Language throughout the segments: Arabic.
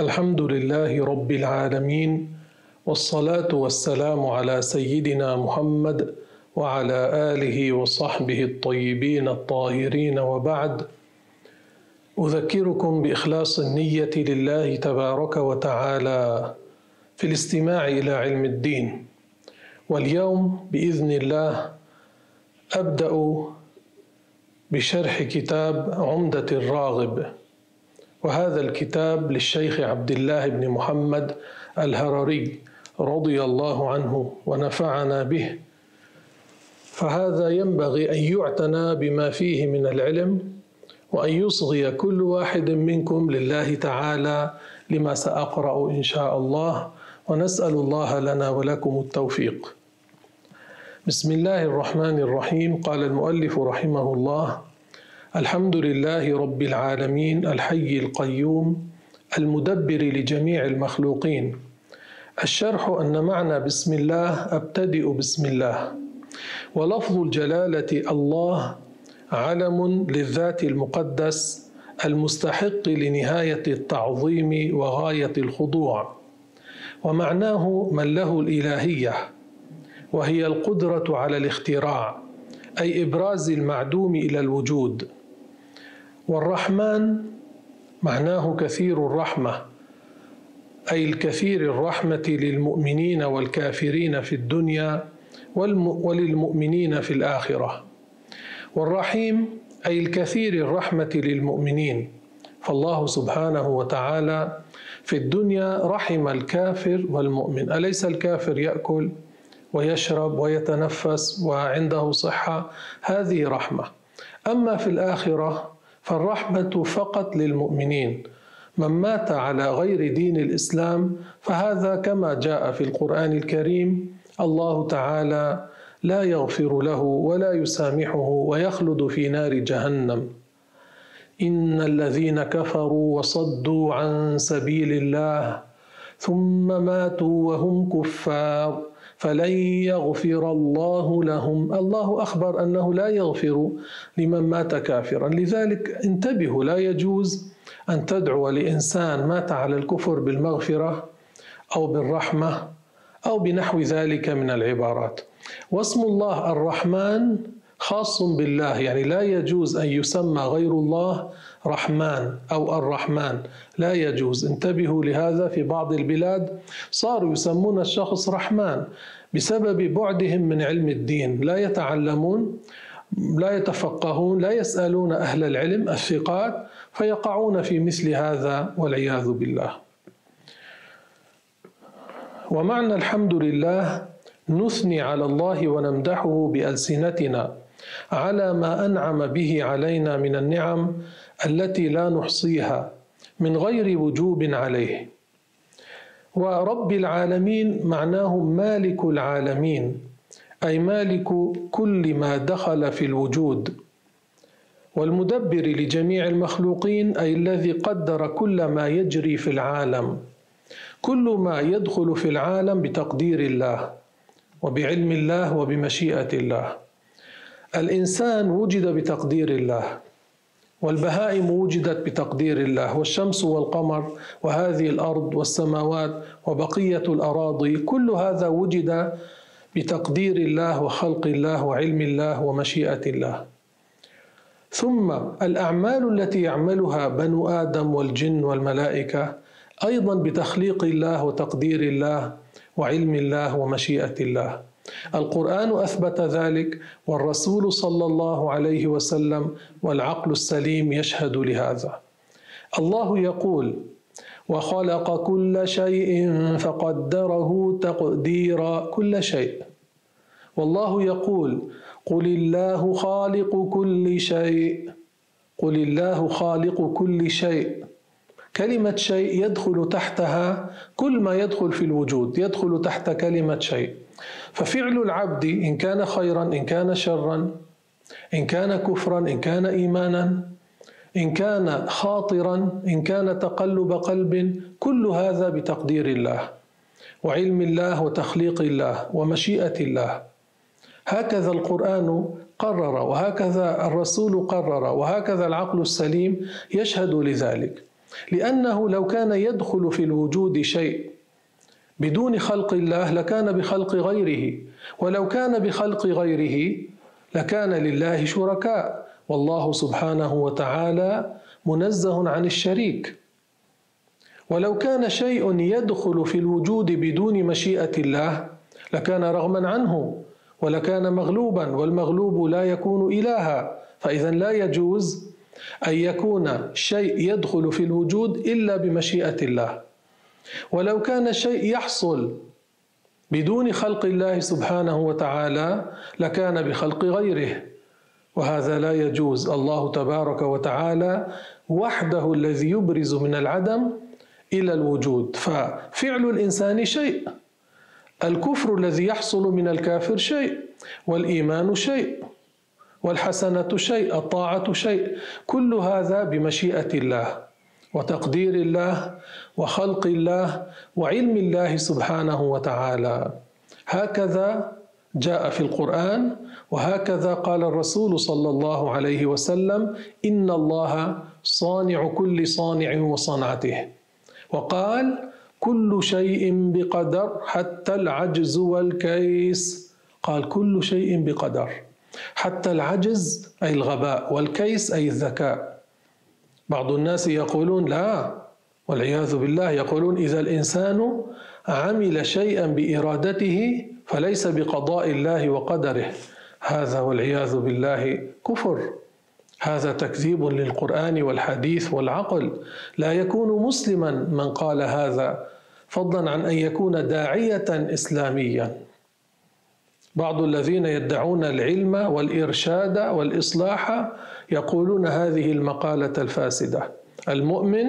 الحمد لله رب العالمين والصلاة والسلام على سيدنا محمد وعلى آله وصحبه الطيبين الطاهرين وبعد. أذكركم بإخلاص النية لله تبارك وتعالى في الاستماع إلى علم الدين. واليوم بإذن الله أبدأ بشرح كتاب عمدة الراغب. وهذا الكتاب للشيخ عبد الله بن محمد الهرري رضي الله عنه ونفعنا به. فهذا ينبغي أن يعتنى بما فيه من العلم وأن يصغي كل واحد منكم لله تعالى لما سأقرأ إن شاء الله. ونسأل الله لنا ولكم التوفيق. بسم الله الرحمن الرحيم. قال المؤلف رحمه الله الحمد لله رب العالمين الحي القيوم المدبر لجميع المخلوقين. الشرح أن معنى بسم الله أبتدئ بسم الله. ولفظ الجلالة الله علم للذات المقدس المستحق لنهاية التعظيم وغاية الخضوع. ومعناه من له الإلهية وهي القدرة على الاختراع أي إبراز المعدوم إلى الوجود. والرحمن معناه كثير الرحمة أي الكثير الرحمة للمؤمنين والكافرين في الدنيا وللمؤمنين في الآخرة. والرحيم أي الكثير الرحمة للمؤمنين. فالله سبحانه وتعالى في الدنيا رحم الكافر والمؤمن. أليس الكافر يأكل ويشرب ويتنفس وعنده صحة؟ هذه رحمة. أما في الآخرة فالرحمة فقط للمؤمنين. من مات على غير دين الإسلام فهذا كما جاء في القرآن الكريم الله تعالى لا يغفر له ولا يسامحه ويخلد في نار جهنم. إن الذين كفروا وصدوا عن سبيل الله ثم ماتوا وهم كفار. فلن يغفر الله لهم. الله أخبر أنه لا يغفر لمن مات كافرا. لذلك انتبهوا لا يجوز أن تدعو لإنسان مات على الكفر بالمغفرة أو بالرحمة أو بنحو ذلك من العبارات. واسم الله الرحمن خاص بالله يعني لا يجوز أن يسمى غير الله رحمن أو الرحمن. لا يجوز. انتبهوا لهذا في بعض البلاد. صاروا يسمون الشخص رحمن بسبب بعدهم من علم الدين. لا يتعلمون لا يتفقهون لا يسألون أهل العلم الثقات فيقعون في مثل هذا والعياذ بالله. ومعنى الحمد لله نثني على الله ونمدحه بألسنتنا على ما أنعم به علينا من النعم التي لا نحصيها من غير وجوب عليه. ورب العالمين معناه مالك العالمين أي مالك كل ما دخل في الوجود. والمدبر لجميع المخلوقين أي الذي قدر كل ما يجري في العالم. كل ما يدخل في العالم بتقدير الله وبعلم الله وبمشيئة الله. الإنسان وجد بتقدير الله. والبهائم وجدت بتقدير الله والشمس والقمر وهذه الأرض والسماوات وبقية الأراضي كل هذا وجد بتقدير الله وخلق الله وعلم الله ومشيئة الله. ثم الأعمال التي يعملها بنو آدم والجن والملائكة أيضا بتخليق الله وتقدير الله وعلم الله ومشيئة الله. القرآن أثبت ذلك والرسول صلى الله عليه وسلم والعقل السليم يشهد لهذا. الله يقول وخلق كل شيء فقدره تقديرا كل شيء والله يقول قل الله خالق كل شيء قل الله خالق كل شيء. كلمة شيء يدخل تحتها كل ما يدخل في الوجود يدخل تحت كلمة شيء. ففعل العبد إن كان خيرا إن كان شرا إن كان كفرا إن كان إيمانا إن كان خاطرا إن كان تقلب قلب كل هذا بتقدير الله وعلم الله وتخليق الله ومشيئة الله. هكذا القرآن قرر وهكذا الرسول قرر وهكذا العقل السليم يشهد لذلك. لأنه لو كان يدخل في الوجود شيء بدون خلق الله لكان بخلق غيره ولو كان بخلق غيره لكان لله شركاء. والله سبحانه وتعالى منزه عن الشريك. ولو كان شيء يدخل في الوجود بدون مشيئة الله لكان رغما عنه ولكان مغلوبا والمغلوب لا يكون إلها. فإذا لا يجوز أن يكون شيء يدخل في الوجود إلا بمشيئة الله. ولو كان شيء يحصل بدون خلق الله سبحانه وتعالى لكان بخلق غيره وهذا لا يجوز. الله تبارك وتعالى وحده الذي يبرز من العدم إلى الوجود. ففعل الإنسان شيء الكفر الذي يحصل من الكافر شيء والإيمان شيء والحسنة شيء الطاعة شيء. كل هذا بمشيئة الله وتقدير الله وخلق الله وعلم الله سبحانه وتعالى. هكذا جاء في القرآن وهكذا قال الرسول صلى الله عليه وسلم إن الله صانع كل صانع وصنعته. وقال كل شيء بقدر حتى العجز والكيس. قال كل شيء بقدر حتى العجز أي الغباء والكيس أي الذكاء. بعض الناس يقولون لا والعياذ بالله يقولون إذا الإنسان عمل شيئا بإرادته فليس بقضاء الله وقدره. هذا والعياذ بالله كفر. هذا تكذيب للقرآن والحديث والعقل. لا يكون مسلما من قال هذا فضلا عن أن يكون داعية اسلاميا. بعض الذين يدعون العلم والإرشاد والإصلاح يقولون هذه المقالة الفاسدة. المؤمن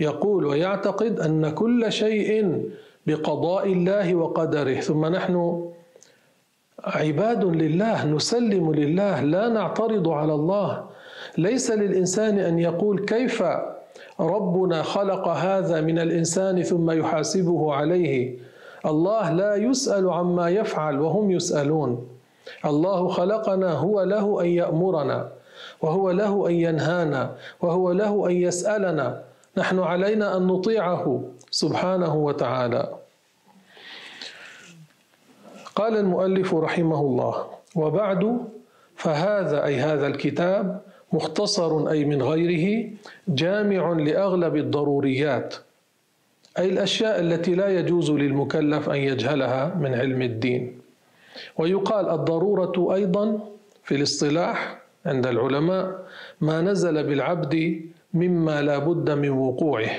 يقول ويعتقد أن كل شيء بقضاء الله وقدره ثم نحن عباد لله نسلم لله لا نعترض على الله. ليس للإنسان أن يقول كيف ربنا خلق هذا من الإنسان ثم يحاسبه عليه. الله لا يسأل عما يفعل وهم يسألون. الله خلقنا هو له أن يأمرنا. وهو له أن ينهانا وهو له أن يسألنا. نحن علينا أن نطيعه سبحانه وتعالى. قال المؤلف رحمه الله وبعد فهذا أي هذا الكتاب مختصر أي من غيره جامع لأغلب الضروريات أي الأشياء التي لا يجوز للمكلف أن يجهلها من علم الدين. ويقال الضرورة أيضا في الاصطلاح عند العلماء ما نزل بالعبد مما لا بد من وقوعه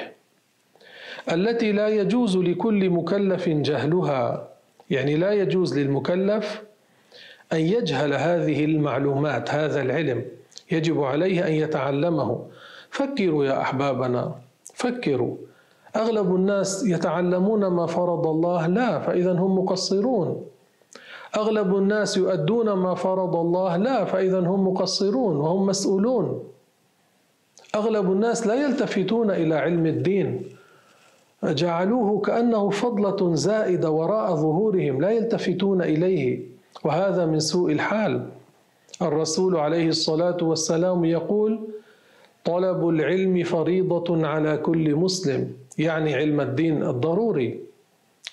التي لا يجوز لكل مكلف جهلها يعني لا يجوز للمكلف أن يجهل هذه المعلومات هذا العلم يجب عليه أن يتعلمه. فكروا يا أحبابنا فكروا. أغلب الناس يتعلمون ما فرض الله لا فإذا هم مقصرون. أغلب الناس يؤدون ما فرض الله. لا فإذا هم مقصرون وهم مسؤولون. أغلب الناس لا يلتفتون إلى علم الدين. جعلوه كأنه فضلة زائدة وراء ظهورهم لا يلتفتون إليه وهذا من سوء الحال. الرسول عليه الصلاة والسلام يقول طلب العلم فريضة على كل مسلم. يعني علم الدين الضروري.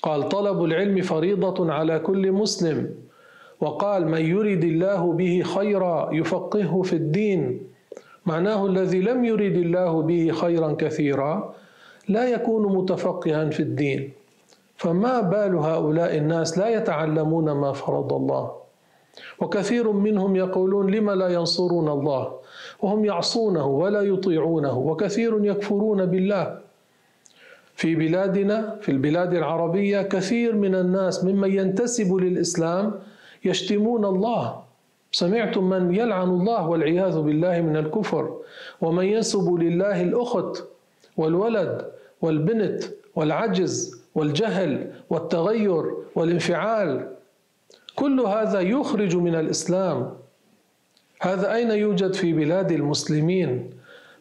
قال طلب العلم فريضة على كل مسلم. وقال من يرد الله به خيرا يفقهه في الدين. معناه الذي لم يرد الله به خيرا كثيرا لا يكون متفقها في الدين. فما بال هؤلاء الناس لا يتعلمون ما فرض الله. وكثير منهم يقولون لم لا ينصرون الله؟ وهم يعصونه ولا يطيعونه. وكثير يكفرون بالله. في بلادنا في البلاد العربية كثير من الناس ممن ينتسب للإسلام يشتمون الله. سمعتم من يلعن الله والعياذ بالله من الكفر. ومن ينسب لله الأخت والولد والبنت والعجز والجهل والتغير والانفعال. كل هذا يخرج من الإسلام. هذا أين يوجد في بلاد المسلمين؟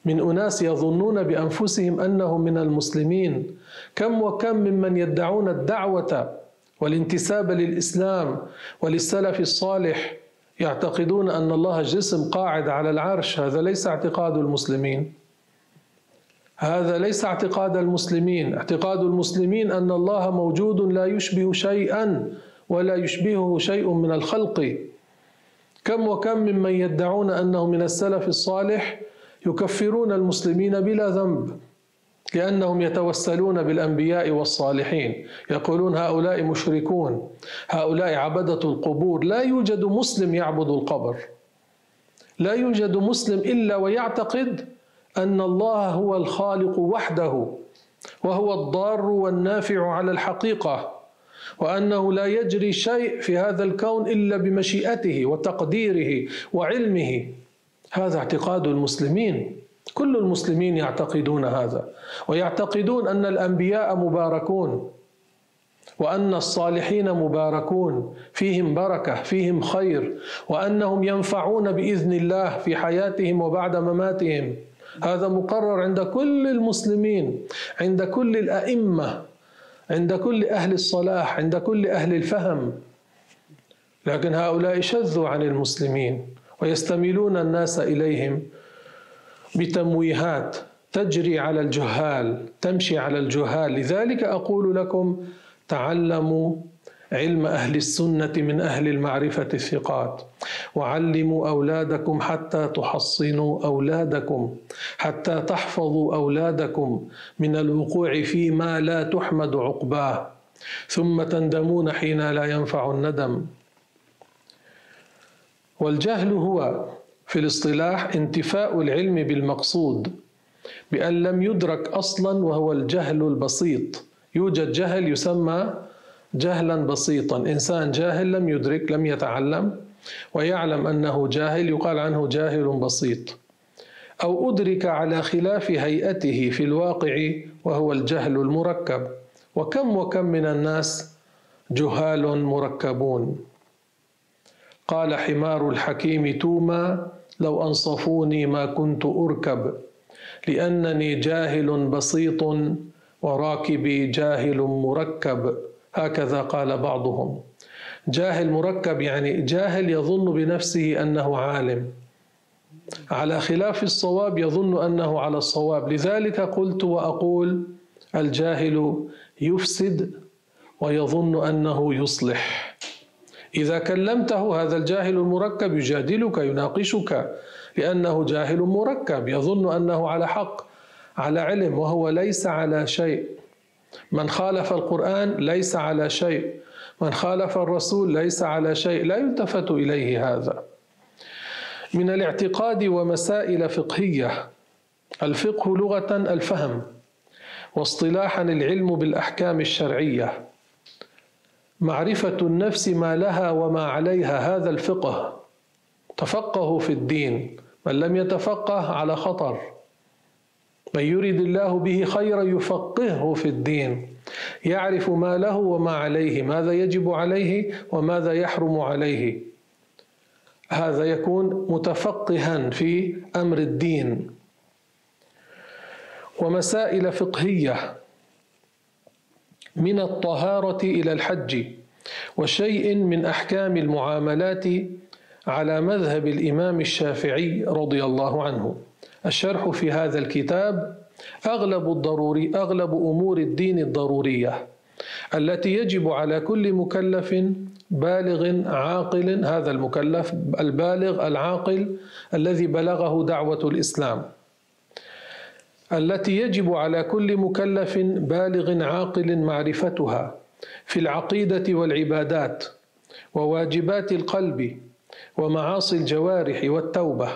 من أناس يظنون بأنفسهم أنهم من المسلمين. كم وكم ممن يدعون الدعوة والانتساب للإسلام وللسلف الصالح يعتقدون أن الله جسم قاعد على العرش. هذا ليس اعتقاد المسلمين. هذا ليس اعتقاد المسلمين. اعتقاد المسلمين أن الله موجود لا يشبه شيئا ولا يشبهه شيء من الخلق. كم وكم ممن يدعون أنه من السلف الصالح يكفرون المسلمين بلا ذنب لأنهم يتوسلون بالأنبياء والصالحين. يقولون هؤلاء مشركون هؤلاء عبدة القبور. لا يوجد مسلم يعبد القبر. لا يوجد مسلم إلا ويعتقد أن الله هو الخالق وحده وهو الضار والنافع على الحقيقة وأنه لا يجري شيء في هذا الكون إلا بمشيئته وتقديره وعلمه. هذا اعتقاد المسلمين. كل المسلمين يعتقدون هذا ويعتقدون أن الأنبياء مباركون وأن الصالحين مباركون فيهم بركة فيهم خير وأنهم ينفعون بإذن الله في حياتهم وبعد مماتهم. هذا مقرر عند كل المسلمين عند كل الأئمة عند كل أهل الصلاح عند كل أهل الفهم. لكن هؤلاء شذوا عن المسلمين. ويستميلون الناس إليهم بتمويهات تجري على الجهال تمشي على الجهال. لذلك أقول لكم تعلموا علم أهل السنة من أهل المعرفة الثقات. وعلموا أولادكم حتى تحصنوا أولادكم حتى تحفظوا أولادكم من الوقوع فيما لا تحمد عقباه. ثم تندمون حين لا ينفع الندم. والجهل هو في الاصطلاح انتفاء العلم بالمقصود بأن لم يدرك أصلا وهو الجهل البسيط. يوجد جهل يسمى جهلا بسيطا. إنسان جاهل لم يدرك لم يتعلم ويعلم أنه جاهل يقال عنه جاهل بسيط. أو أدرك على خلاف هيئته في الواقع وهو الجهل المركب. وكم وكم من الناس جهال مركبون. قال حمار الحكيم توما لو أنصفوني ما كنت أركب لأنني جاهل بسيط وراكبي جاهل مركب. هكذا قال بعضهم. جاهل مركب يعني جاهل يظن بنفسه أنه عالم. على خلاف الصواب يظن أنه على الصواب. لذلك قلت وأقول الجاهل يفسد ويظن أنه يصلح. إذا كلمته هذا الجاهل المركب يجادلك يناقشك لأنه جاهل مركب يظن أنه على حق على علم وهو ليس على شيء. من خالف القرآن ليس على شيء. من خالف الرسول ليس على شيء. لا يلتفت إليه هذا. من الاعتقاد ومسائل فقهية. الفقه لغة الفهم. واصطلاحا العلم بالأحكام الشرعية. معرفة النفس ما لها وما عليها هذا الفقه. تفقهوا في الدين. من لم يتفقه على خطر. من يريد الله به خيرا يفقهه في الدين. يعرف ما له وما عليه ماذا يجب عليه وماذا يحرم عليه. هذا يكون متفقها في أمر الدين. ومسائل فقهية. من الطهارة إلى الحج وشيء من أحكام المعاملات على مذهب الإمام الشافعي رضي الله عنه. الشرح في هذا الكتاب أغلب الضروري أغلب أمور الدين الضرورية التي يجب على كل مكلف بالغ عاقل هذا المكلف البالغ العاقل الذي بلغه دعوة الإسلام. التي يجب على كل مكلف بالغ عاقل معرفتها في العقيدة والعبادات وواجبات القلب ومعاصي الجوارح والتوبة.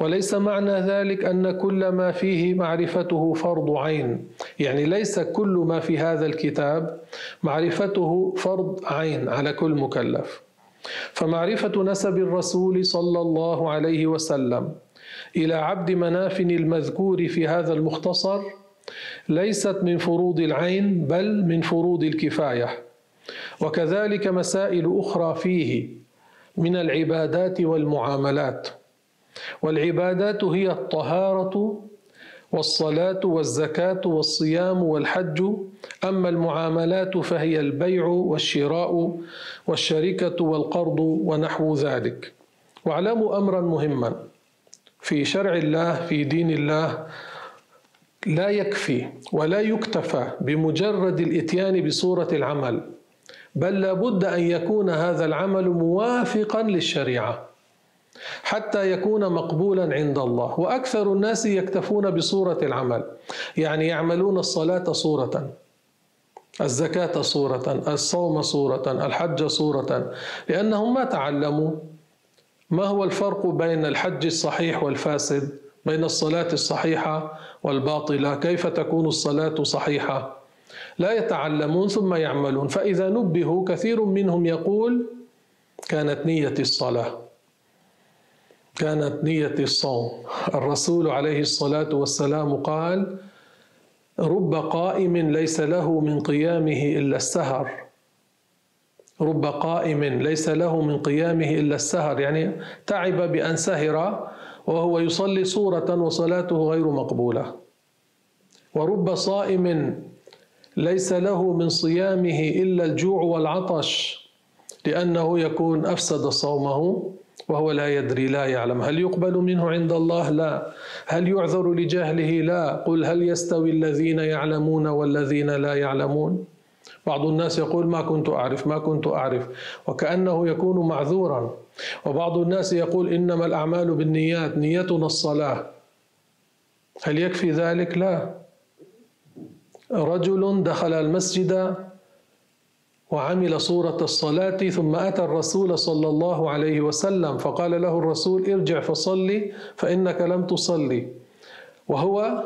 وليس معنى ذلك أن كل ما فيه معرفته فرض عين. يعني ليس كل ما في هذا الكتاب معرفته فرض عين على كل مكلف. فمعرفة نسب الرسول صلى الله عليه وسلم إلى عبد مناف المذكور في هذا المختصر ليست من فروض العين بل من فروض الكفاية. وكذلك مسائل أخرى فيه من العبادات والمعاملات. والعبادات هي الطهارة والصلاة والزكاة والصيام والحج. أما المعاملات فهي البيع والشراء والشركة والقرض ونحو ذلك. واعلموا أمرا مهما. في شرع الله في دين الله لا يكفي ولا يكتفى بمجرد الإتيان بصورة العمل بل لابد أن يكون هذا العمل موافقا للشريعة حتى يكون مقبولا عند الله. وأكثر الناس يكتفون بصورة العمل يعني يعملون الصلاة صورة الزكاة صورة الصوم صورة الحج صورة لأنهم ما تعلموا ما هو الفرق بين الحج الصحيح والفاسد بين الصلاة الصحيحة والباطلة؟ كيف تكون الصلاة صحيحة؟ لا يتعلمون ثم يعملون فإذا نبهوا كثير منهم يقول كانت نية الصلاة كانت نية الصوم. الرسول عليه الصلاة والسلام قال رب قائم ليس له من قيامه إلا السهر. رب قائم ليس له من قيامه إلا السهر. يعني تعب بأن سهر وهو يصلي صورة وصلاته غير مقبولة. ورب صائم ليس له من صيامه إلا الجوع والعطش لأنه يكون أفسد صومه وهو لا يدري لا يعلم. هل يقبل منه عند الله؟ لا. هل يعذر لجهله؟ لا. قل هل يستوي الذين يعلمون والذين لا يعلمون؟ بعض الناس يقول ما كنت أعرف ما كنت أعرف وكأنه يكون معذورا. وبعض الناس يقول إنما الأعمال بالنيات نيتنا الصلاة. هل يكفي ذلك؟ لا. رجل دخل المسجد وعمل صورة الصلاة ثم أتى الرسول صلى الله عليه وسلم فقال له الرسول ارجع فصلي فإنك لم تصلي. وهو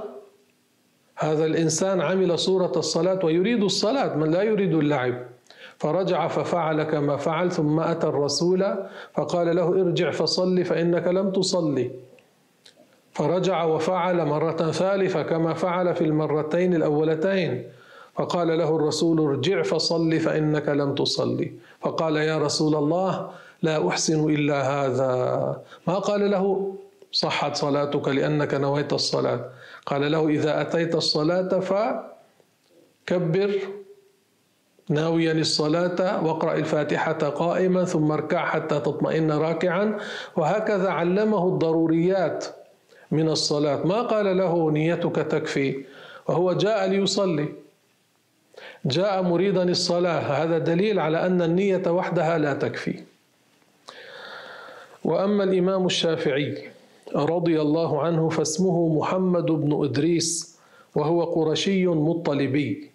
هذا الإنسان عمل صورة الصلاة ويريد الصلاة من لا يريد اللعب. فرجع ففعل كما فعل ثم أتى الرسول فقال له ارجع فصلي فإنك لم تصلي. فرجع وفعل مرة ثالثة كما فعل في المرتين الأولتين. فقال له الرسول ارجع فصل فإنك لم تصلي. فقال يا رسول الله لا أحسن إلا هذا. ما قال له؟ صحت صلاتك لأنك نويت الصلاة. قال له إذا أتيت الصلاة فكبر ناويا الصلاة واقرأ الفاتحة قائما ثم اركع حتى تطمئن راكعا. وهكذا علمه الضروريات من الصلاة. ما قال له نيتك تكفي. وهو جاء ليصلي. جاء مريدا الصلاة. هذا دليل على أن النية وحدها لا تكفي. وأما الإمام الشافعي رضي الله عنه فاسمه محمد بن إدريس وهو قرشي مطلبي.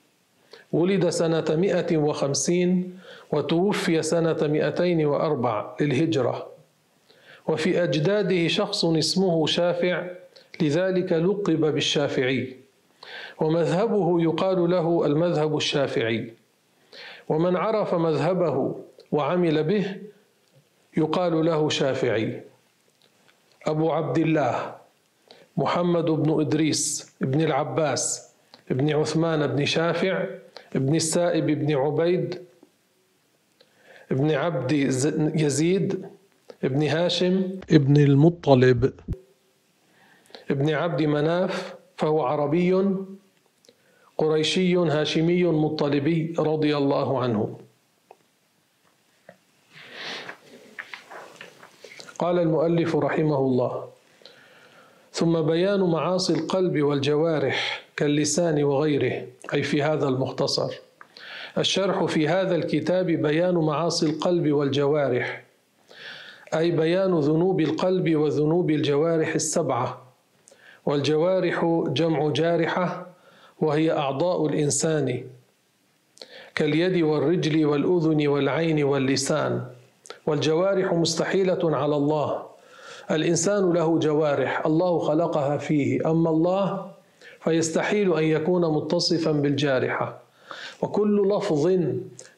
ولد سنة مئة وخمسين وتوفي سنة مئتين وأربع للهجرة. وفي أجداده شخص اسمه شافع لذلك لقب بالشافعي. ومذهبه يقال له المذهب الشافعي. ومن عرف مذهبه وعمل به يقال له شافعي. أبو عبد الله محمد بن إدريس بن العباس بن عثمان بن شافع بن السائب بن عبيد بن عبد يزيد بن هاشم بن المطلب. بن عبد مناف فهو عربي قريشي هاشمي مطلبي رضي الله عنه. قال المؤلف رحمه الله. ثم بيان معاصي القلب والجوارح كاللسان وغيره أي في هذا المختصر. الشرح في هذا الكتاب بيان معاصي القلب والجوارح أي بيان ذنوب القلب وذنوب الجوارح السبعة. والجوارح جمع جارحة وهي أعضاء الإنسان كاليد والرجل والأذن والعين واللسان. والجوارح مستحيلة على الله. الإنسان له جوارح الله خلقها فيه. أما الله فيستحيل أن يكون متصفا بالجارحة. وكل لفظ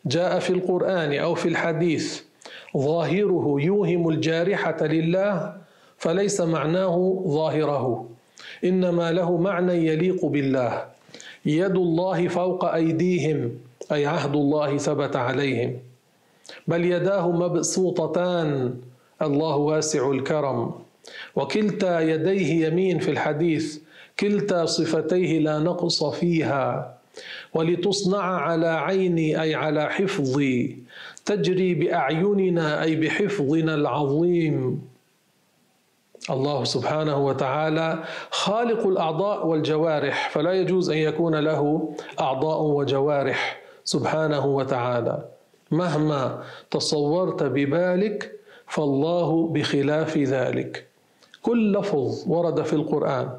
جاء في القرآن أو في الحديث ظاهره يوهم الجارحة لله فليس معناه ظاهره. إنما له معنى يليق بالله. يد الله فوق أيديهم أي عهد الله ثبت عليهم. بل يداه مبسوطتان. الله واسع الكرم. وكلتا يديه يمين في الحديث كلتا صفتيه لا نقص فيها. ولتصنع على عيني أي على حفظي. تجري بأعيننا أي بحفظنا العظيم. الله سبحانه وتعالى خالق الأعضاء والجوارح فلا يجوز أن يكون له أعضاء وجوارح سبحانه وتعالى. مهما تصورت ببالك فالله بخلاف ذلك. كل لفظ ورد في القرآن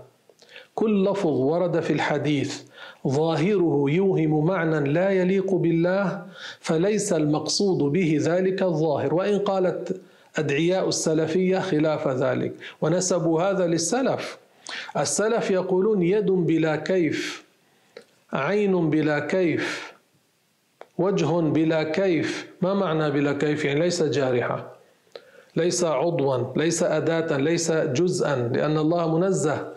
كل لفظ ورد في الحديث ظاهره يوهم معنى لا يليق بالله فليس المقصود به ذلك الظاهر. وإن قالت أدعياء السلفية خلاف ذلك ونسبوا هذا للسلف. السلف يقولون يد بلا كيف عين بلا كيف. وجه بلا كيف. ما معنى بلا كيف؟ يعني ليس جارحة ليس عضوا ليس أداة ليس جزءا لأن الله منزه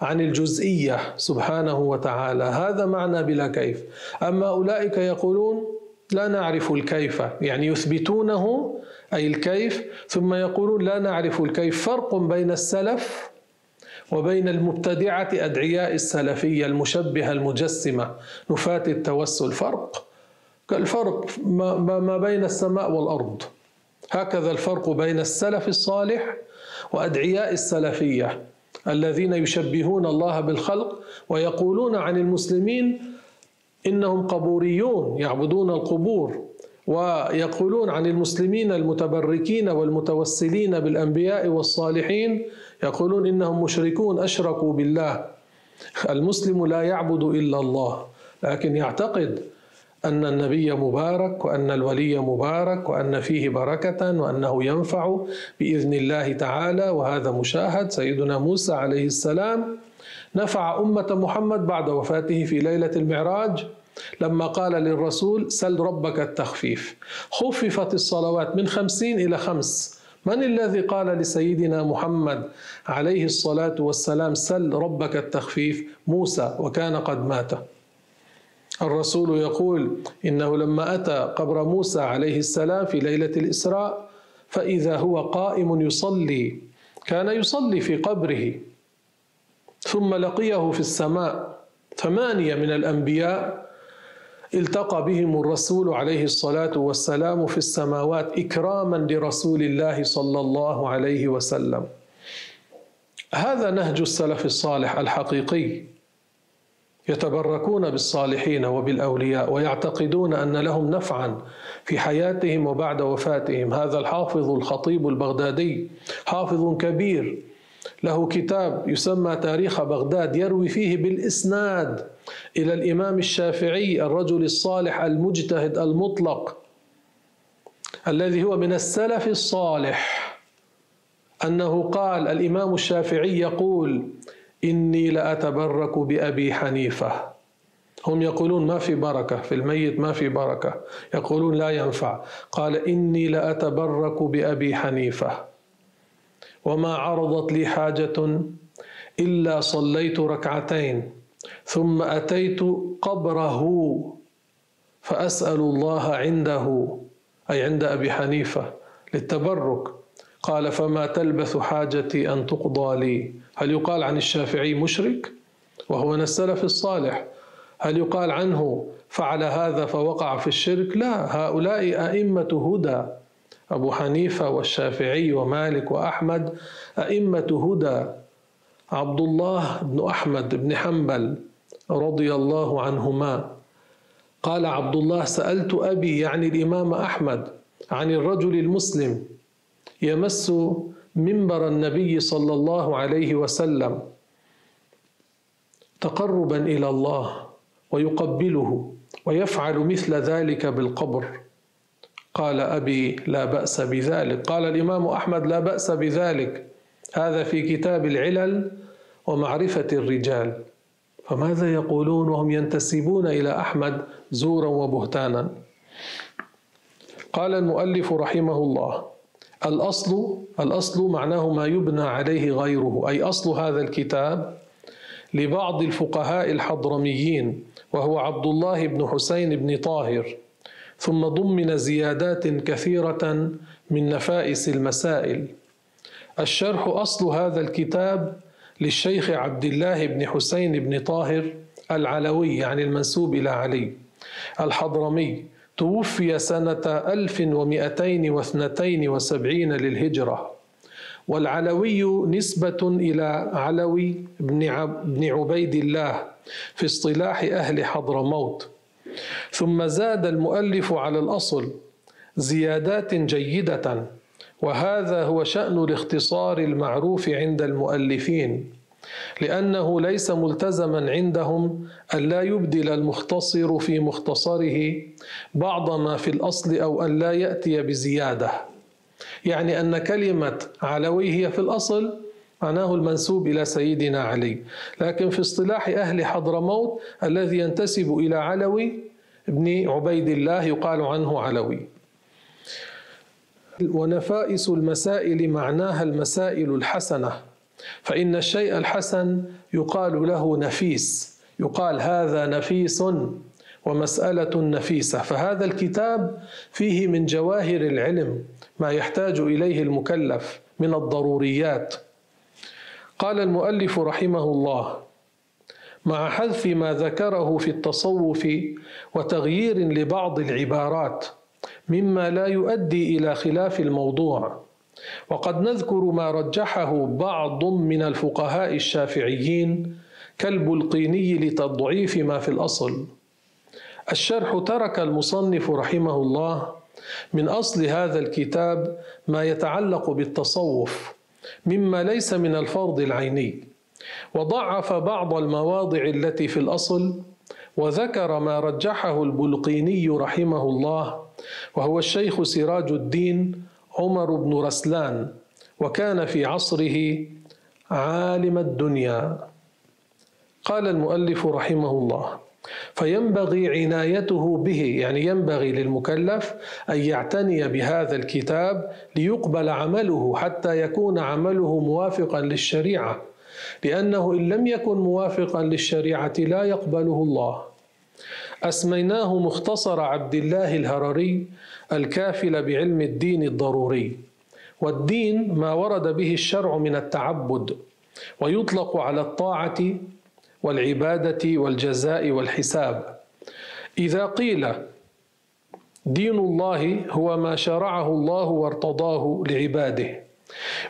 عن الجزئية سبحانه وتعالى. هذا معنى بلا كيف. أما أولئك يقولون لا نعرف الكيف يعني يثبتونه أي الكيف ثم يقولون لا نعرف الكيف. فرق بين السلف وبين المبتدعة أدعياء السلفية المشبهة المجسمة نفاة التوسل. فرق. كالفرق ما بين السماء والأرض. هكذا الفرق بين السلف الصالح وأدعياء السلفية الذين يشبهون الله بالخلق ويقولون عن المسلمين إنهم قبوريون يعبدون القبور ويقولون عن المسلمين المتبركين والمتوسلين بالأنبياء والصالحين يقولون إنهم مشركون أشركوا بالله. المسلم لا يعبد إلا الله لكن يعتقد أن النبي مبارك وأن الولي مبارك وأن فيه بركة وأنه ينفع بإذن الله تعالى وهذا مشاهد سيدنا موسى عليه السلام نفع أمة محمد بعد وفاته في ليلة المعراج لما قال للرسول سل ربك التخفيف خففت الصلوات من خمسين إلى خمس. من الذي قال لسيدنا محمد عليه الصلاة والسلام سل ربك التخفيف موسى وكان قد مات. الرسول يقول إنه لما أتى قبر موسى عليه السلام في ليلة الإسراء فإذا هو قائم يصلي كان يصلي في قبره ثم لقيه في السماء ثمانية من الأنبياء التقى بهم الرسول عليه الصلاة والسلام في السماوات إكراما لرسول الله صلى الله عليه وسلم. هذا نهج السلف الصالح الحقيقي. يتبركون بالصالحين وبالأولياء ويعتقدون أن لهم نفعا في حياتهم وبعد وفاتهم. هذا الحافظ الخطيب البغدادي حافظ كبير له كتاب يسمى تاريخ بغداد يروي فيه بالإسناد إلى الإمام الشافعي الرجل الصالح المجتهد المطلق الذي هو من السلف الصالح أنه قال الإمام الشافعي يقول إني لأتبرك بأبي حنيفة. هم يقولون ما في بركة في الميت ما في بركة. يقولون لا ينفع. قال إني لأتبرك بأبي حنيفة. وما عرضت لي حاجة إلا صليت ركعتين ثم أتيت قبره فأسأل الله عنده أي عند أبي حنيفة للتبرك. قال فما تلبث حاجتي أن تقضى لي. هل يقال عن الشافعي مشرك؟ وهو من السلف الصالح. هل يقال عنه فعل هذا فوقع في الشرك؟ لا. هؤلاء أئمة هدى. أبو حنيفة والشافعي ومالك وأحمد أئمة هدى. عبد الله بن أحمد بن حنبل رضي الله عنهما. قال عبد الله سألت أبي يعني الإمام أحمد عن الرجل المسلم يمس منبر النبي صلى الله عليه وسلم تقربا إلى الله ويقبله ويفعل مثل ذلك بالقبر. قال أبي لا بأس بذلك. قال الإمام أحمد لا بأس بذلك. هذا في كتاب العلل ومعرفة الرجال. فماذا يقولون وهم ينتسبون إلى أحمد زورا وبهتانا؟ قال المؤلف رحمه الله الأصل الأصل معناه ما يبنى عليه غيره أي أصل هذا الكتاب لبعض الفقهاء الحضرميين وهو عبد الله بن حسين بن طاهر. ثم ضمن زيادات كثيرة من نفائس المسائل. الشرح أصل هذا الكتاب للشيخ عبد الله بن حسين بن طاهر العلوي يعني المنسوب إلى علي الحضرمي. توفي سنة 1272 للهجرة. والعلوي نسبة إلى علوي بن عبيد الله في اصطلاح أهل حضرموت. ثم زاد المؤلف على الأصل زيادات جيدة وهذا هو شأن الاختصار المعروف عند المؤلفين. لأنه ليس ملتزما عندهم أن لا يبدل المختصر في مختصره بعض ما في الأصل أو أن لا يأتي بزيادة. يعني أن كلمة علوي هي في الأصل معناه المنسوب إلى سيدنا علي. لكن في اصطلاح أهل حضرموت الذي ينتسب إلى علوي ابن عبيد الله يقال عنه علوي. ونفائس المسائل معناها المسائل الحسنة. فإن الشيء الحسن يقال له نفيس يقال هذا نفيس ومسألة نفيسة. فهذا الكتاب فيه من جواهر العلم ما يحتاج إليه المكلف من الضروريات. قال المؤلف رحمه الله مع حذف ما ذكره في التصوف وتغيير لبعض العبارات مما لا يؤدي إلى خلاف الموضوع وقد نذكر ما رجحه بعض من الفقهاء الشافعيين كالبلقيني لتضعيف ما في الأصل. الشرح ترك المصنف رحمه الله من أصل هذا الكتاب ما يتعلق بالتصوف مما ليس من الفرض العيني. وضعف بعض المواضع التي في الأصل وذكر ما رجحه البلقيني رحمه الله وهو الشيخ سراج الدين عمر بن رسلان وكان في عصره عالم الدنيا. قال المؤلف رحمه الله فينبغي عنايته به يعني ينبغي للمكلف أن يعتني بهذا الكتاب ليقبل عمله حتى يكون عمله موافقا للشريعة لأنه إن لم يكن موافقا للشريعة لا يقبله الله. أسميناه مختصر عبد الله الهرري الكافل بعلم الدين الضروري. والدين ما ورد به الشرع من التعبد ويطلق على الطاعة والعبادة والجزاء والحساب. إذا قيل دين الله هو ما شرعه الله وارتضاه لعباده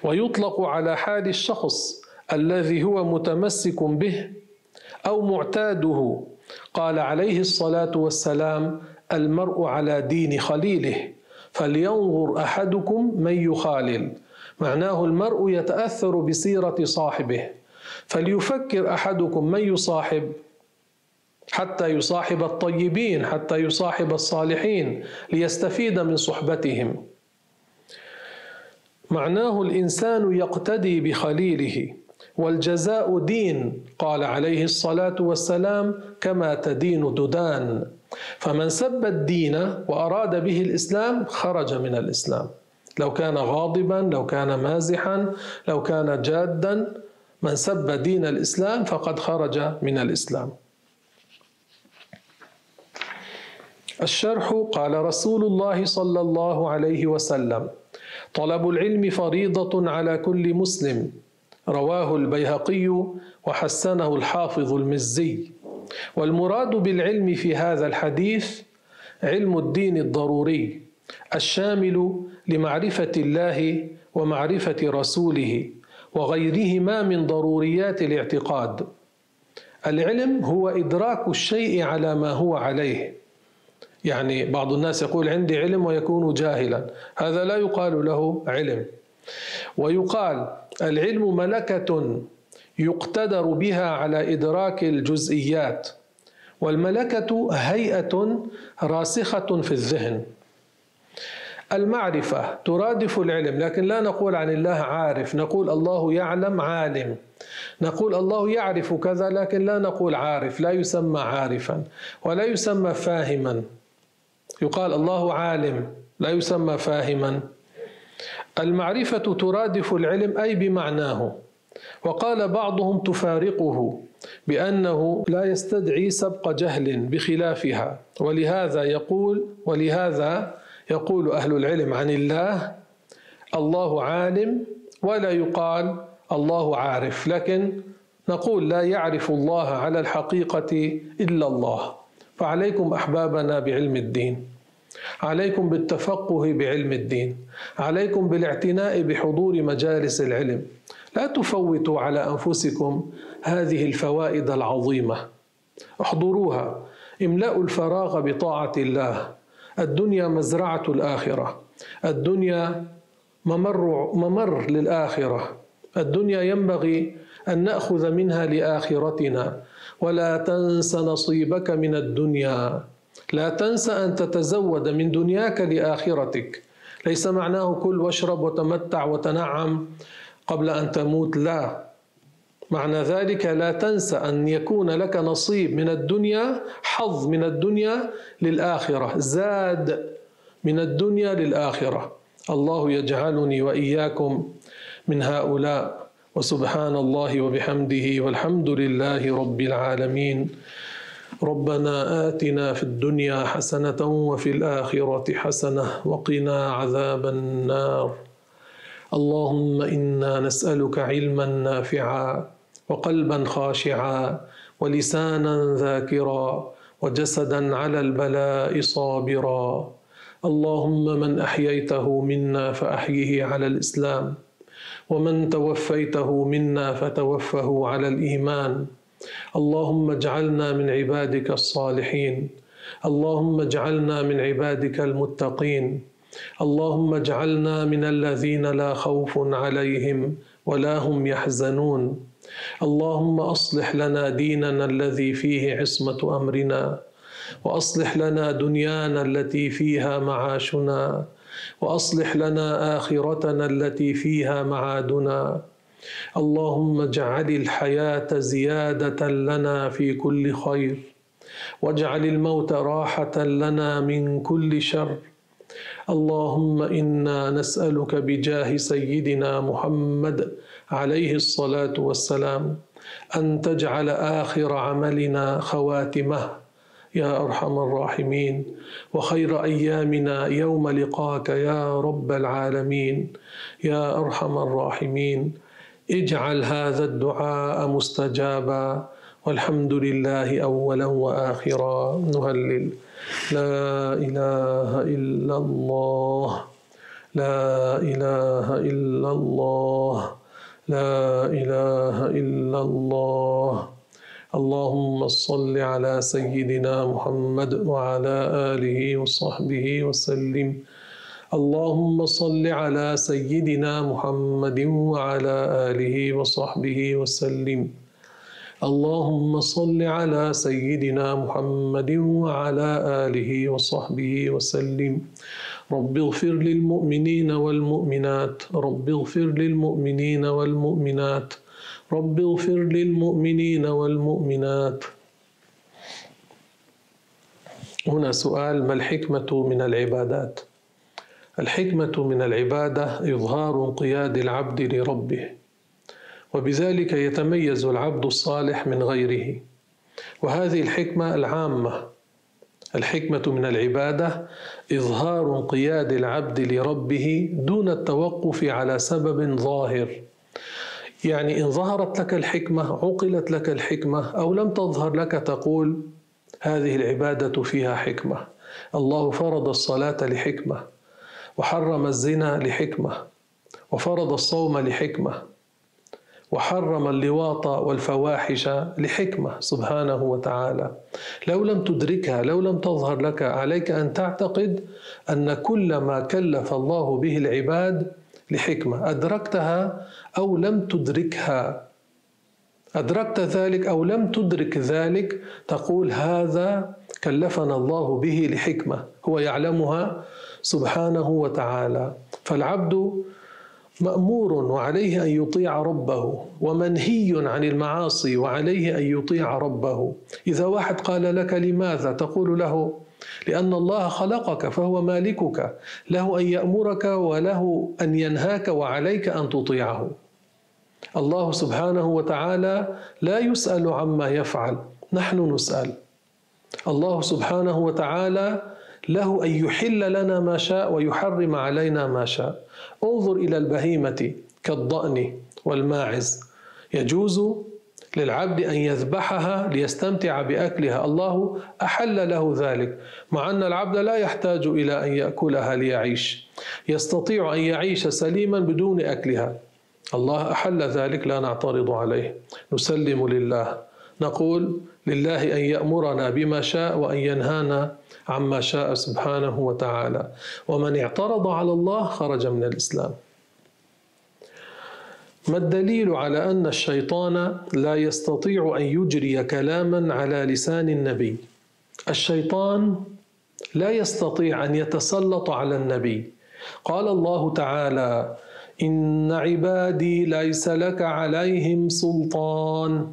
ويطلق على حال الشخص الذي هو متمسك به أو معتاده قال عليه الصلاة والسلام المرء على دين خليله فلينظر أحدكم من يخالل. معناه المرء يتأثر بسيرة صاحبه. فليفكر أحدكم من يصاحب حتى يصاحب الطيبين حتى يصاحب الصالحين ليستفيد من صحبتهم. معناه الإنسان يقتدي بخليله. والجزاء دين قال عليه الصلاة والسلام كما تدين تدان فمن سب الدين وأراد به الإسلام خرج من الإسلام. لو كان غاضبا لو كان مازحا لو كان جادا من سب دين الإسلام فقد خرج من الإسلام. الشرح قال رسول الله صلى الله عليه وسلم طلب العلم فريضة على كل مسلم. رواه البيهقي وحسنه الحافظ المزي. والمراد بالعلم في هذا الحديث علم الدين الضروري الشامل لمعرفة الله ومعرفة رسوله وغيرهما من ضروريات الاعتقاد. العلم هو إدراك الشيء على ما هو عليه. يعني بعض الناس يقول عندي علم ويكون جاهلا هذا لا يقال له علم. ويقال العلم ملكة يقتدر بها على إدراك الجزئيات والملكة هيئة راسخة في الذهن. المعرفة ترادف العلم لكن لا نقول عن الله عارف نقول الله يعلم عالم. نقول الله يعرف كذا لكن لا نقول عارف لا يسمى عارفا ولا يسمى فاهما. يقال الله عالم لا يسمى فاهما. المعرفة ترادف العلم أي بمعناه. وقال بعضهم تفارقه بأنه لا يستدعي سبق جهل بخلافها. ولهذا يقول ولهذا يقول أهل العلم عن الله الله عالم ولا يقال الله عارف. لكن نقول لا يعرف الله على الحقيقة إلا الله. فعليكم أحبابنا بعلم الدين. عليكم بالتفقه بعلم الدين عليكم بالاعتناء بحضور مجالس العلم. لا تفوتوا على أنفسكم هذه الفوائد العظيمة. احضروها. املأوا الفراغ بطاعة الله. الدنيا مزرعة الآخرة. الدنيا ممر ممر للآخرة. الدنيا ينبغي أن نأخذ منها لآخرتنا. ولا تنس نصيبك من الدنيا. لا تنس أن تتزود من دنياك لآخرتك. ليس معناه كل واشرب وتمتع وتنعم قبل أن تموت لا. معنى ذلك لا تنسى أن يكون لك نصيب من الدنيا حظ من الدنيا للآخرة زاد من الدنيا للآخرة. الله يجعلني وإياكم من هؤلاء. وسبحان الله وبحمده والحمد لله رب العالمين. ربنا آتنا في الدنيا حسنة وفي الآخرة حسنة وقنا عذاب النار. اللهم إنا نسألك علما نافعا وقلبا خاشعا ولسانا ذاكرا وجسدا على البلاء صابرا. اللهم من أحييته منا فأحيه على الإسلام ومن توفيته منا فتوفه على الإيمان. اللهم اجعلنا من عبادك الصالحين. اللهم اجعلنا من عبادك المتقين. اللهم اجعلنا من الذين لا خوف عليهم ولا هم يحزنون. اللهم أصلح لنا ديننا الذي فيه عصمة أمرنا وأصلح لنا دنيانا التي فيها معاشنا وأصلح لنا آخرتنا التي فيها معادنا. اللهم اجعل الحياة زيادة لنا في كل خير واجعل الموت راحة لنا من كل شر. اللهم إنا نسألك بجاه سيدنا محمد عليه الصلاة والسلام أن تجعل آخر عملنا خواتمه يا أرحم الراحمين. وخير أيامنا يوم لقاك يا رب العالمين يا أرحم الراحمين. اجعل هذا الدعاء مستجابا والحمد لله أولا وآخرا. نهلل. لا إله إلا الله. لا إله إلا الله. لا إله إلا الله. اللهم صل على سيدنا محمد وعلى آله وصحبه وسلم. اللهم صل على سيدنا محمد وعلى آله وصحبه وسلم. اللهم صل على سيدنا محمد وعلى آله وصحبه وسلم. رب اغفر للمؤمنين والمؤمنات. رب اغفر للمؤمنين والمؤمنات. رب اغفر للمؤمنين والمؤمنات. هنا سؤال ما الحكمة من العبادات؟ الحكمة من العبادة إظهار انقياد العبد لربه وبذلك يتميز العبد الصالح من غيره. وهذه الحكمة العامة الحكمة من العبادة إظهار انقياد العبد لربه دون التوقف على سبب ظاهر. يعني إن ظهرت لك الحكمة عقلت لك الحكمة أو لم تظهر لك تقول هذه العبادة فيها حكمة. الله فرض الصلاة لحكمة. وحرم الزنا لحكمة وفرض الصوم لحكمة وحرم اللواط والفواحش لحكمة سبحانه وتعالى. لو لم تدركها لو لم تظهر لك عليك أن تعتقد أن كل ما كلف الله به العباد لحكمة. أدركتها أو لم تدركها؟ أدركت ذلك أو لم تدرك ذلك تقول هذا كلفنا الله به لحكمة. هو يعلمها سبحانه وتعالى. فالعبد مأمور وعليه أن يطيع ربه ومنهي عن المعاصي وعليه أن يطيع ربه. إذا واحد قال لك لماذا؟ تقول له لأن الله خلقك فهو مالكك له أن يأمرك وله أن ينهاك وعليك أن تطيعه. الله سبحانه وتعالى لا يسأل عما يفعل نحن نسأل. الله سبحانه وتعالى له أن يحل لنا ما شاء ويحرم علينا ما شاء. انظر إلى البهيمة كالضأن والماعز. يجوز للعبد أن يذبحها ليستمتع بأكلها. الله أحل له ذلك. مع أن العبد لا يحتاج إلى أن يأكلها ليعيش. يستطيع أن يعيش سليما بدون أكلها. الله أحل ذلك. لا نعترض عليه. نسلم لله. نقول لله أن يأمرنا بما شاء وأن ينهانا عما شاء سبحانه وتعالى. ومن اعترض على الله خرج من الإسلام. ما الدليل على أن الشيطان لا يستطيع أن يجري كلاما على لسان النبي؟ الشيطان لا يستطيع أن يتسلط على النبي. قال الله تعالى إن عبادي ليس لك عليهم سلطان.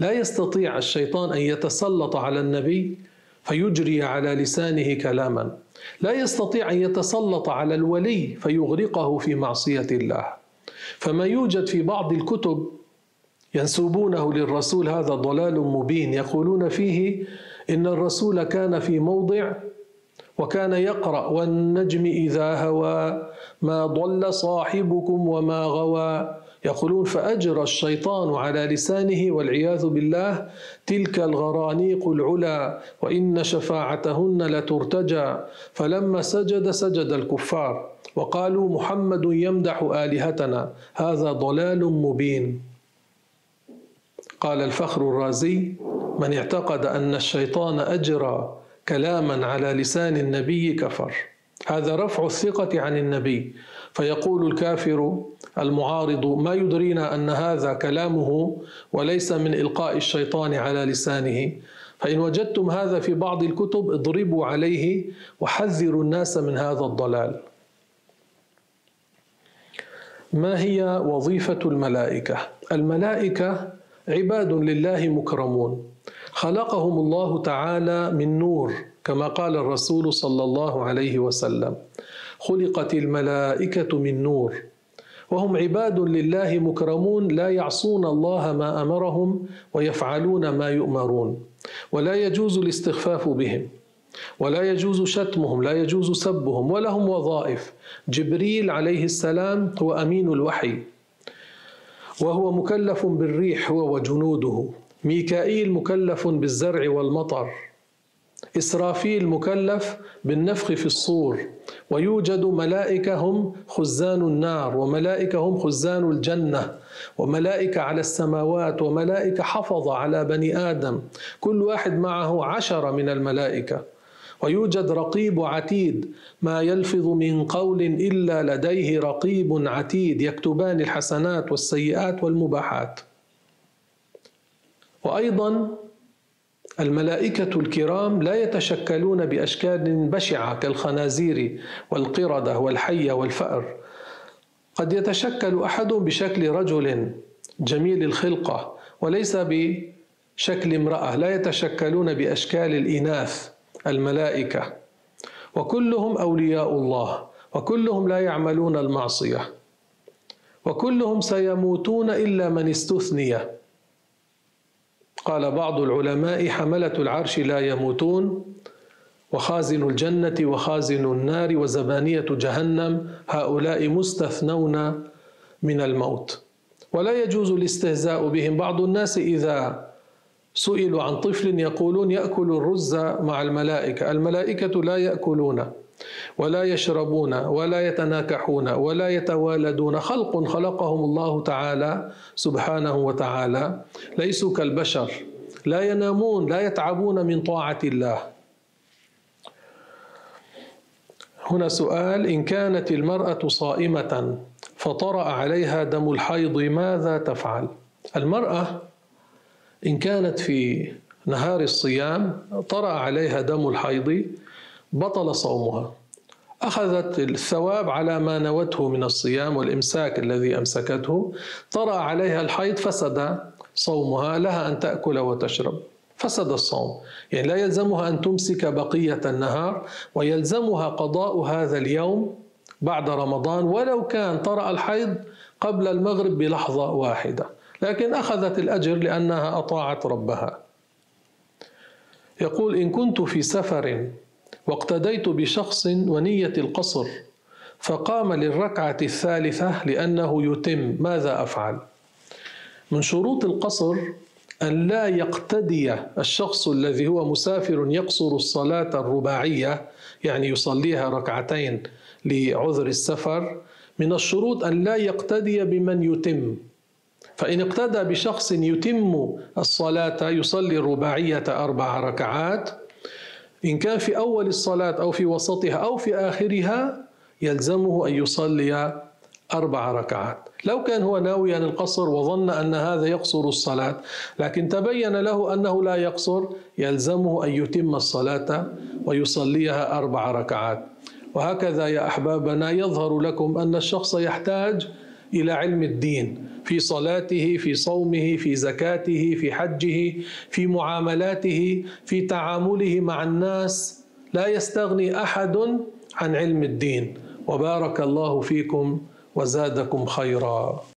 لا يستطيع الشيطان أن يتسلط على النبي فيجري على لسانه كلاما. لا يستطيع أن يتسلط على الولي فيغرقه في معصية الله. فما يوجد في بعض الكتب ينسبونه للرسول هذا ضلال مبين. يقولون فيه إن الرسول كان في موضع وكان يقرأ والنجم إذا هوى ما ضل صاحبكم وما غوى. يقولون فأجرى الشيطان على لسانه والعياذ بالله تلك الغرانيق العلا وإن شفاعتهن لترتجى. فلما سجد سجد الكفار. وقالوا محمد يمدح آلهتنا هذا ضلال مبين. قال الفخر الرازي من اعتقد أن الشيطان أجرى كلاما على لسان النبي كفر. هذا رفع الثقة عن النبي. فيقول الكافر المعارض ما يدرينا أن هذا كلامه وليس من إلقاء الشيطان على لسانه. فإن وجدتم هذا في بعض الكتب اضربوا عليه وحذروا الناس من هذا الضلال. ما هي وظيفة الملائكة؟ الملائكة عباد لله مكرمون. خلقهم الله تعالى من نور كما قال الرسول صلى الله عليه وسلم. خلقت الملائكة من نور. وهم عباد لله مكرمون لا يعصون الله ما أمرهم ويفعلون ما يؤمرون. ولا يجوز الاستخفاف بهم. ولا يجوز شتمهم لا يجوز سبهم. ولهم وظائف. جبريل عليه السلام هو أمين الوحي. وهو مكلف بالريح هو وجنوده ميكائيل مكلف بالزرع والمطر. إسرافيل مكلف بالنفخ في الصور ويوجد ملائكة هم خزان النار وملائكة هم خزان الجنة وملائكة على السماوات وملائكة حفظ على بني آدم كل واحد معه عشرة من الملائكة. ويوجد رقيب عتيد ما يلفظ من قول إلا لديه رقيب عتيد يكتبان الحسنات والسيئات والمباحات. وأيضا الملائكة الكرام لا يتشكلون بأشكال بشعة كالخنازير والقردة والحية والفأر. قد يتشكل أحدهم بشكل رجل جميل الخلقة وليس بشكل امرأة. لا يتشكلون بأشكال الإناث الملائكة. وكلهم أولياء الله وكلهم لا يعملون المعصية وكلهم سيموتون إلا من استثني. قال بعض العلماء حملة العرش لا يموتون وخازن الجنة وخازن النار وزبانية جهنم هؤلاء مستثنون من الموت. ولا يجوز الاستهزاء بهم. بعض الناس إذا سئلوا عن طفل يقولون يأكل الرز مع الملائكة. الملائكة لا يأكلون. ولا يشربون ولا يتناكحون ولا يتوالدون. خلق خلقهم الله تعالى سبحانه وتعالى. ليسوا كالبشر لا ينامون لا يتعبون من طاعة الله. هنا سؤال إن كانت المرأة صائمة فطرأ عليها دم الحيض ماذا تفعل؟ المرأة إن كانت في نهار الصيام طرأ عليها دم الحيض بطل صومها. أخذت الثواب على ما نوته من الصيام والإمساك الذي أمسكته. طرأ عليها الحيض فسد صومها لها أن تأكل وتشرب. فسد الصوم. يعني لا يلزمها أن تمسك بقية النهار ويلزمها قضاء هذا اليوم بعد رمضان ولو كان طرأ الحيض قبل المغرب بلحظة واحدة. لكن أخذت الأجر لأنها أطاعت ربها. يقول إن كنت في سفر واقتديت بشخص ونية القصر فقام للركعة الثالثة لأنه يتم. ماذا أفعل؟ من شروط القصر أن لا يقتدي الشخص الذي هو مسافر يقصر الصلاة الرباعية يعني يصليها ركعتين لعذر السفر. من الشروط أن لا يقتدي بمن يتم. فإن اقتدى بشخص يتم الصلاة يصلي الرباعية أربع ركعات إن كان في أول الصلاة أو في وسطها أو في آخرها يلزمه أن يصلي أربع ركعات. لو كان هو ناويا القصر وظن أن هذا يقصر الصلاة لكن تبين له أنه لا يقصر يلزمه أن يتم الصلاة ويصليها أربع ركعات. وهكذا يا أحبابنا يظهر لكم أن الشخص يحتاج إلى علم الدين. في صلاته في صومه في زكاته في حجه في معاملاته في تعامله مع الناس. لا يستغني أحد عن علم الدين. وبارك الله فيكم وزادكم خيرا.